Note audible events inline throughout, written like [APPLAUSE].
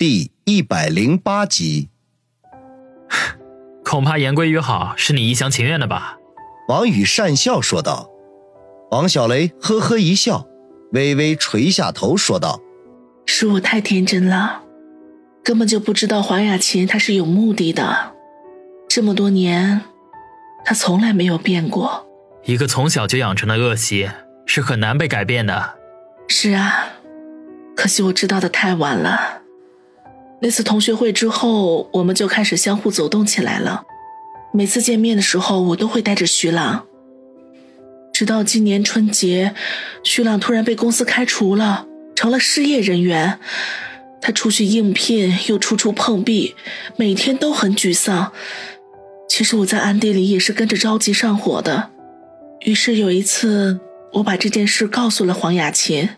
第一百零八集。[LAUGHS] 恐怕言归于好是你一厢情愿的吧？王宇讪笑说道。王小雷呵呵一笑，微微垂下头说道：“是我太天真了，根本就不知道黄雅琴她是有目的的。这么多年，她从来没有变过。一个从小就养成的恶习是很难被改变的。是啊，可惜我知道的太晚了。”那次同学会之后，我们就开始相互走动起来了。每次见面的时候，我都会带着徐朗。直到今年春节，徐朗突然被公司开除了，成了失业人员。他出去应聘，又处处碰壁，每天都很沮丧。其实我在暗地里也是跟着着急上火的。于是有一次，我把这件事告诉了黄雅琴。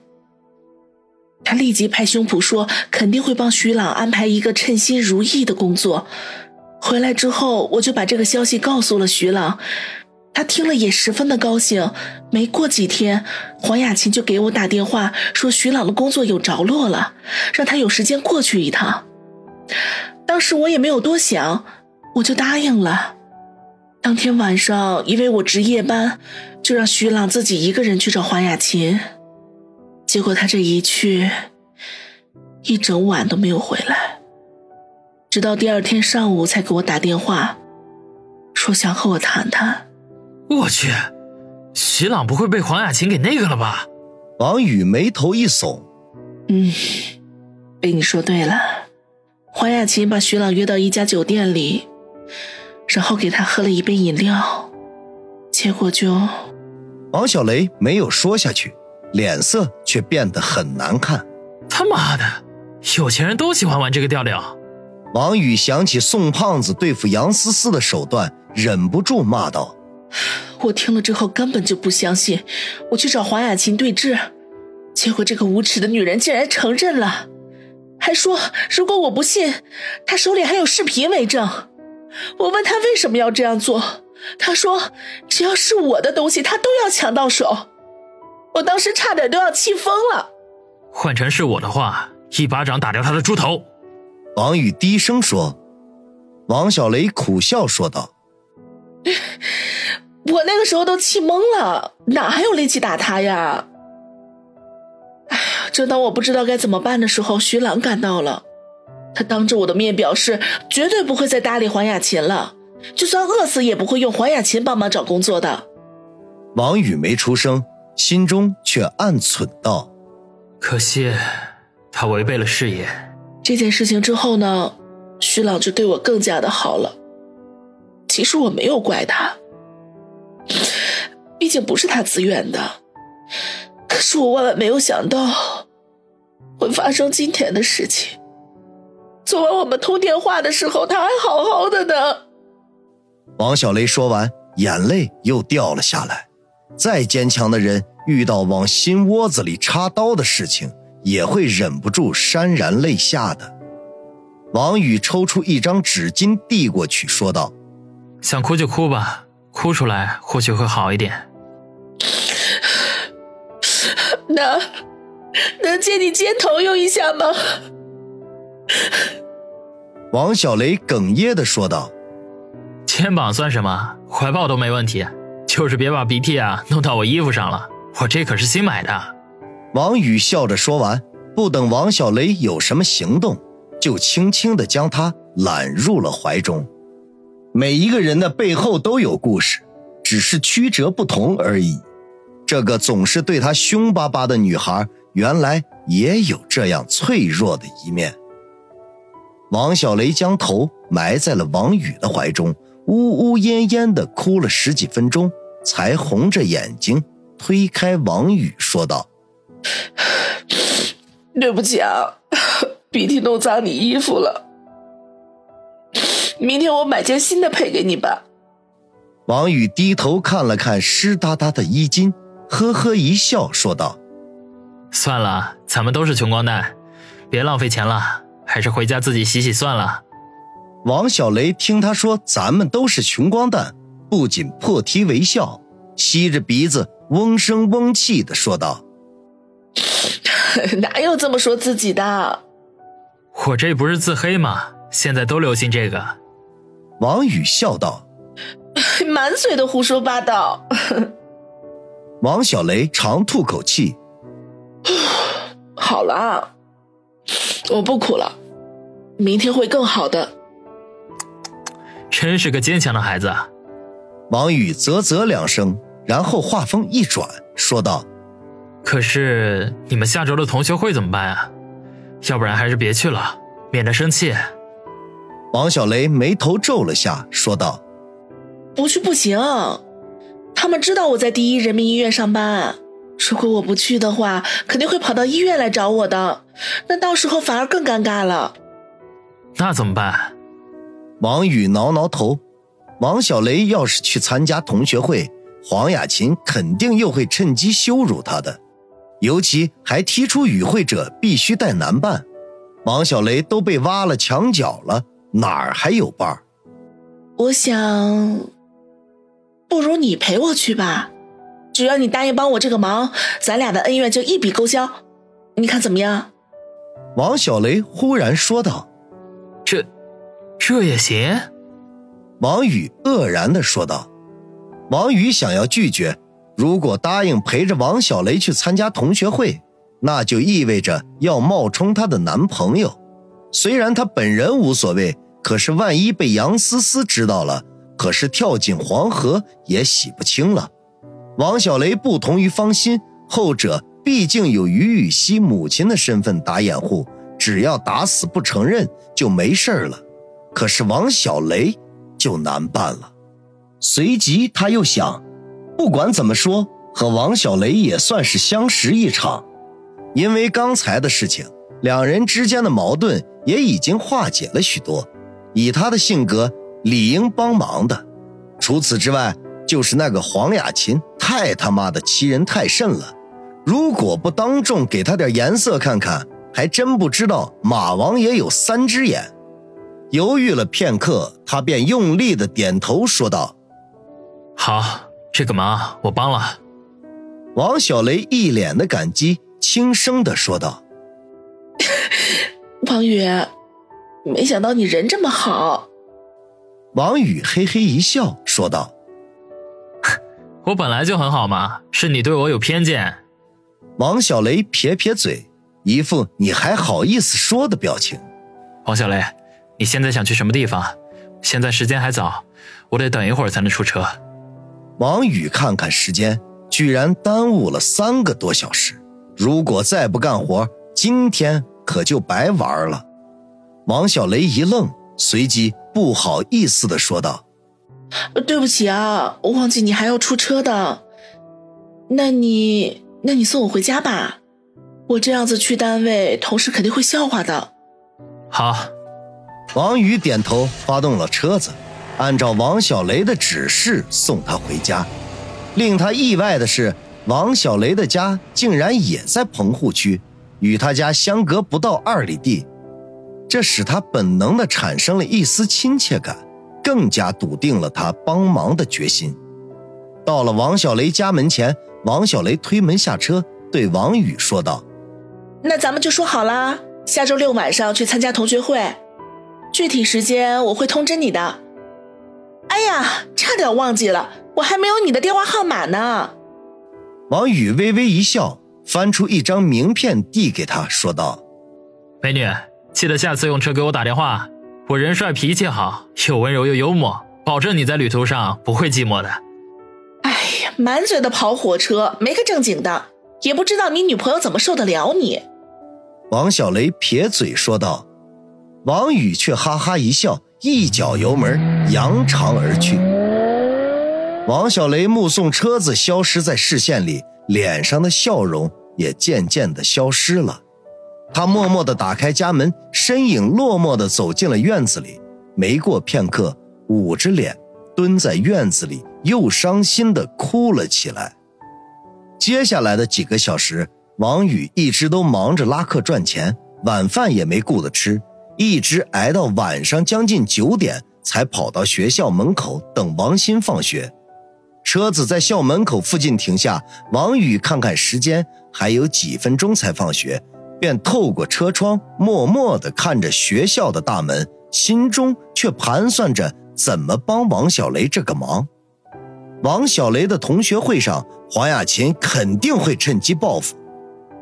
他立即拍胸脯说：“肯定会帮徐朗安排一个称心如意的工作。”回来之后，我就把这个消息告诉了徐朗，他听了也十分的高兴。没过几天，黄雅琴就给我打电话说徐朗的工作有着落了，让他有时间过去一趟。当时我也没有多想，我就答应了。当天晚上，因为我值夜班，就让徐朗自己一个人去找黄雅琴。结果他这一去，一整晚都没有回来，直到第二天上午才给我打电话，说想和我谈谈。我去，徐朗不会被黄雅琴给那个了吧？王宇眉头一耸，嗯，被你说对了。黄雅琴把徐朗约到一家酒店里，然后给他喝了一杯饮料，结果就……王小雷没有说下去。脸色却变得很难看。他妈的，有钱人都喜欢玩这个调调。王宇想起宋胖子对付杨思思的手段，忍不住骂道：“我听了之后根本就不相信，我去找黄雅琴对质，结果这个无耻的女人竟然承认了，还说如果我不信，她手里还有视频为证。我问她为什么要这样做，她说只要是我的东西，她都要抢到手。”我当时差点都要气疯了。换成是我的话，一巴掌打掉他的猪头。王宇低声说。王小雷苦笑说道：“ [LAUGHS] 我那个时候都气懵了，哪还有力气打他呀？”哎呀，正当我不知道该怎么办的时候，徐朗赶到了。他当着我的面表示，绝对不会再搭理黄雅琴了，就算饿死也不会用黄雅琴帮忙找工作的。王宇没出声。心中却暗忖道：“可惜，他违背了誓言。”这件事情之后呢，徐朗就对我更加的好了。其实我没有怪他，毕竟不是他自愿的。可是我万万没有想到，会发生今天的事情。昨晚我们通电话的时候，他还好好的呢。王小雷说完，眼泪又掉了下来。再坚强的人，遇到往心窝子里插刀的事情，也会忍不住潸然泪下的。王宇抽出一张纸巾递过去，说道：“想哭就哭吧，哭出来或许会好一点。能，能借你肩头用一下吗？”王小雷哽咽的说道：“肩膀算什么，怀抱都没问题。”就是别把鼻涕啊弄到我衣服上了，我这可是新买的。王宇笑着说完，不等王小雷有什么行动，就轻轻地将他揽入了怀中。每一个人的背后都有故事，只是曲折不同而已。这个总是对他凶巴巴的女孩，原来也有这样脆弱的一面。王小雷将头埋在了王宇的怀中，呜呜咽咽地哭了十几分钟。才红着眼睛推开王宇，说道：“对不起啊，鼻涕弄脏你衣服了。明天我买件新的配给你吧。”王宇低头看了看湿哒哒的衣襟，呵呵一笑，说道：“算了，咱们都是穷光蛋，别浪费钱了，还是回家自己洗洗算了。”王小雷听他说咱们都是穷光蛋。不仅破涕为笑，吸着鼻子嗡声嗡气的说道：“ [LAUGHS] 哪有这么说自己的？我这不是自黑吗？现在都流行这个。王宇笑道：“ [LAUGHS] 满嘴的胡说八道。[LAUGHS] ”王小雷长吐口气：“ [SIGHS] 好了，我不哭了，明天会更好的。”真是个坚强的孩子。王宇啧啧两声，然后话锋一转，说道：“可是你们下周的同学会怎么办啊？要不然还是别去了，免得生气。”王小雷眉头皱了下，说道：“不去不行，他们知道我在第一人民医院上班，如果我不去的话，肯定会跑到医院来找我的，那到时候反而更尴尬了。那怎么办？”王宇挠挠头，王小雷要是去参加同学会，黄雅琴肯定又会趁机羞辱他的，尤其还提出与会者必须带男伴，王小雷都被挖了墙角了。哪儿还有伴儿？我想，不如你陪我去吧。只要你答应帮我这个忙，咱俩的恩怨就一笔勾销。你看怎么样？王小雷忽然说道：“这，这也行。”王宇愕然的说道：“王宇想要拒绝，如果答应陪着王小雷去参加同学会，那就意味着要冒充她的男朋友。虽然她本人无所谓。”可是万一被杨思思知道了，可是跳进黄河也洗不清了。王小雷不同于方心，后者毕竟有于雨溪母亲的身份打掩护，只要打死不承认就没事了。可是王小雷就难办了。随即他又想，不管怎么说，和王小雷也算是相识一场，因为刚才的事情，两人之间的矛盾也已经化解了许多。以他的性格，理应帮忙的。除此之外，就是那个黄雅琴，太他妈的欺人太甚了。如果不当众给他点颜色看看，还真不知道马王爷有三只眼。犹豫了片刻，他便用力的点头说道：“好，这个忙我帮了。”王小雷一脸的感激，轻声的说道：“ [LAUGHS] 王宇。”没想到你人这么好，王宇嘿嘿一笑说道：“ [LAUGHS] 我本来就很好嘛，是你对我有偏见。”王小雷撇撇嘴，一副你还好意思说的表情。王小雷，你现在想去什么地方？现在时间还早，我得等一会儿才能出车。王宇看看时间，居然耽误了三个多小时。如果再不干活，今天可就白玩了。王小雷一愣，随即不好意思的说道：“对不起啊，我忘记你还要出车的。那你，那你送我回家吧。我这样子去单位，同事肯定会笑话的。”好，王宇点头，发动了车子，按照王小雷的指示送他回家。令他意外的是，王小雷的家竟然也在棚户区，与他家相隔不到二里地。这使他本能的产生了一丝亲切感，更加笃定了他帮忙的决心。到了王小雷家门前，王小雷推门下车，对王宇说道：“那咱们就说好了，下周六晚上去参加同学会，具体时间我会通知你的。”哎呀，差点忘记了，我还没有你的电话号码呢。王宇微微一笑，翻出一张名片递给他，说道：“美女。”记得下次用车给我打电话。我人帅，脾气好，又温柔又幽默，保证你在旅途上不会寂寞的。哎呀，满嘴的跑火车，没个正经的，也不知道你女朋友怎么受得了你。王小雷撇嘴说道。王宇却哈哈一笑，一脚油门扬长而去。王小雷目送车子消失在视线里，脸上的笑容也渐渐的消失了。他默默地打开家门，身影落寞的走进了院子里。没过片刻，捂着脸蹲在院子里，又伤心的哭了起来。接下来的几个小时，王宇一直都忙着拉客赚钱，晚饭也没顾得吃，一直挨到晚上将近九点，才跑到学校门口等王鑫放学。车子在校门口附近停下，王宇看看时间，还有几分钟才放学。便透过车窗默默地看着学校的大门，心中却盘算着怎么帮王小雷这个忙。王小雷的同学会上，黄雅琴肯定会趁机报复。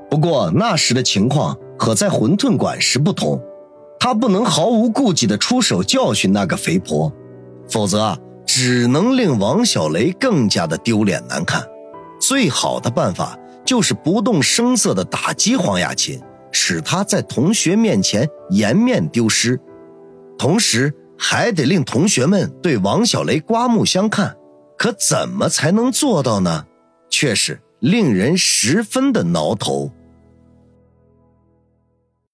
不过那时的情况和在馄饨馆时不同，他不能毫无顾忌地出手教训那个肥婆，否则啊，只能令王小雷更加的丢脸难看。最好的办法就是不动声色地打击黄雅琴。使他在同学面前颜面丢失，同时还得令同学们对王小雷刮目相看。可怎么才能做到呢？却是令人十分的挠头。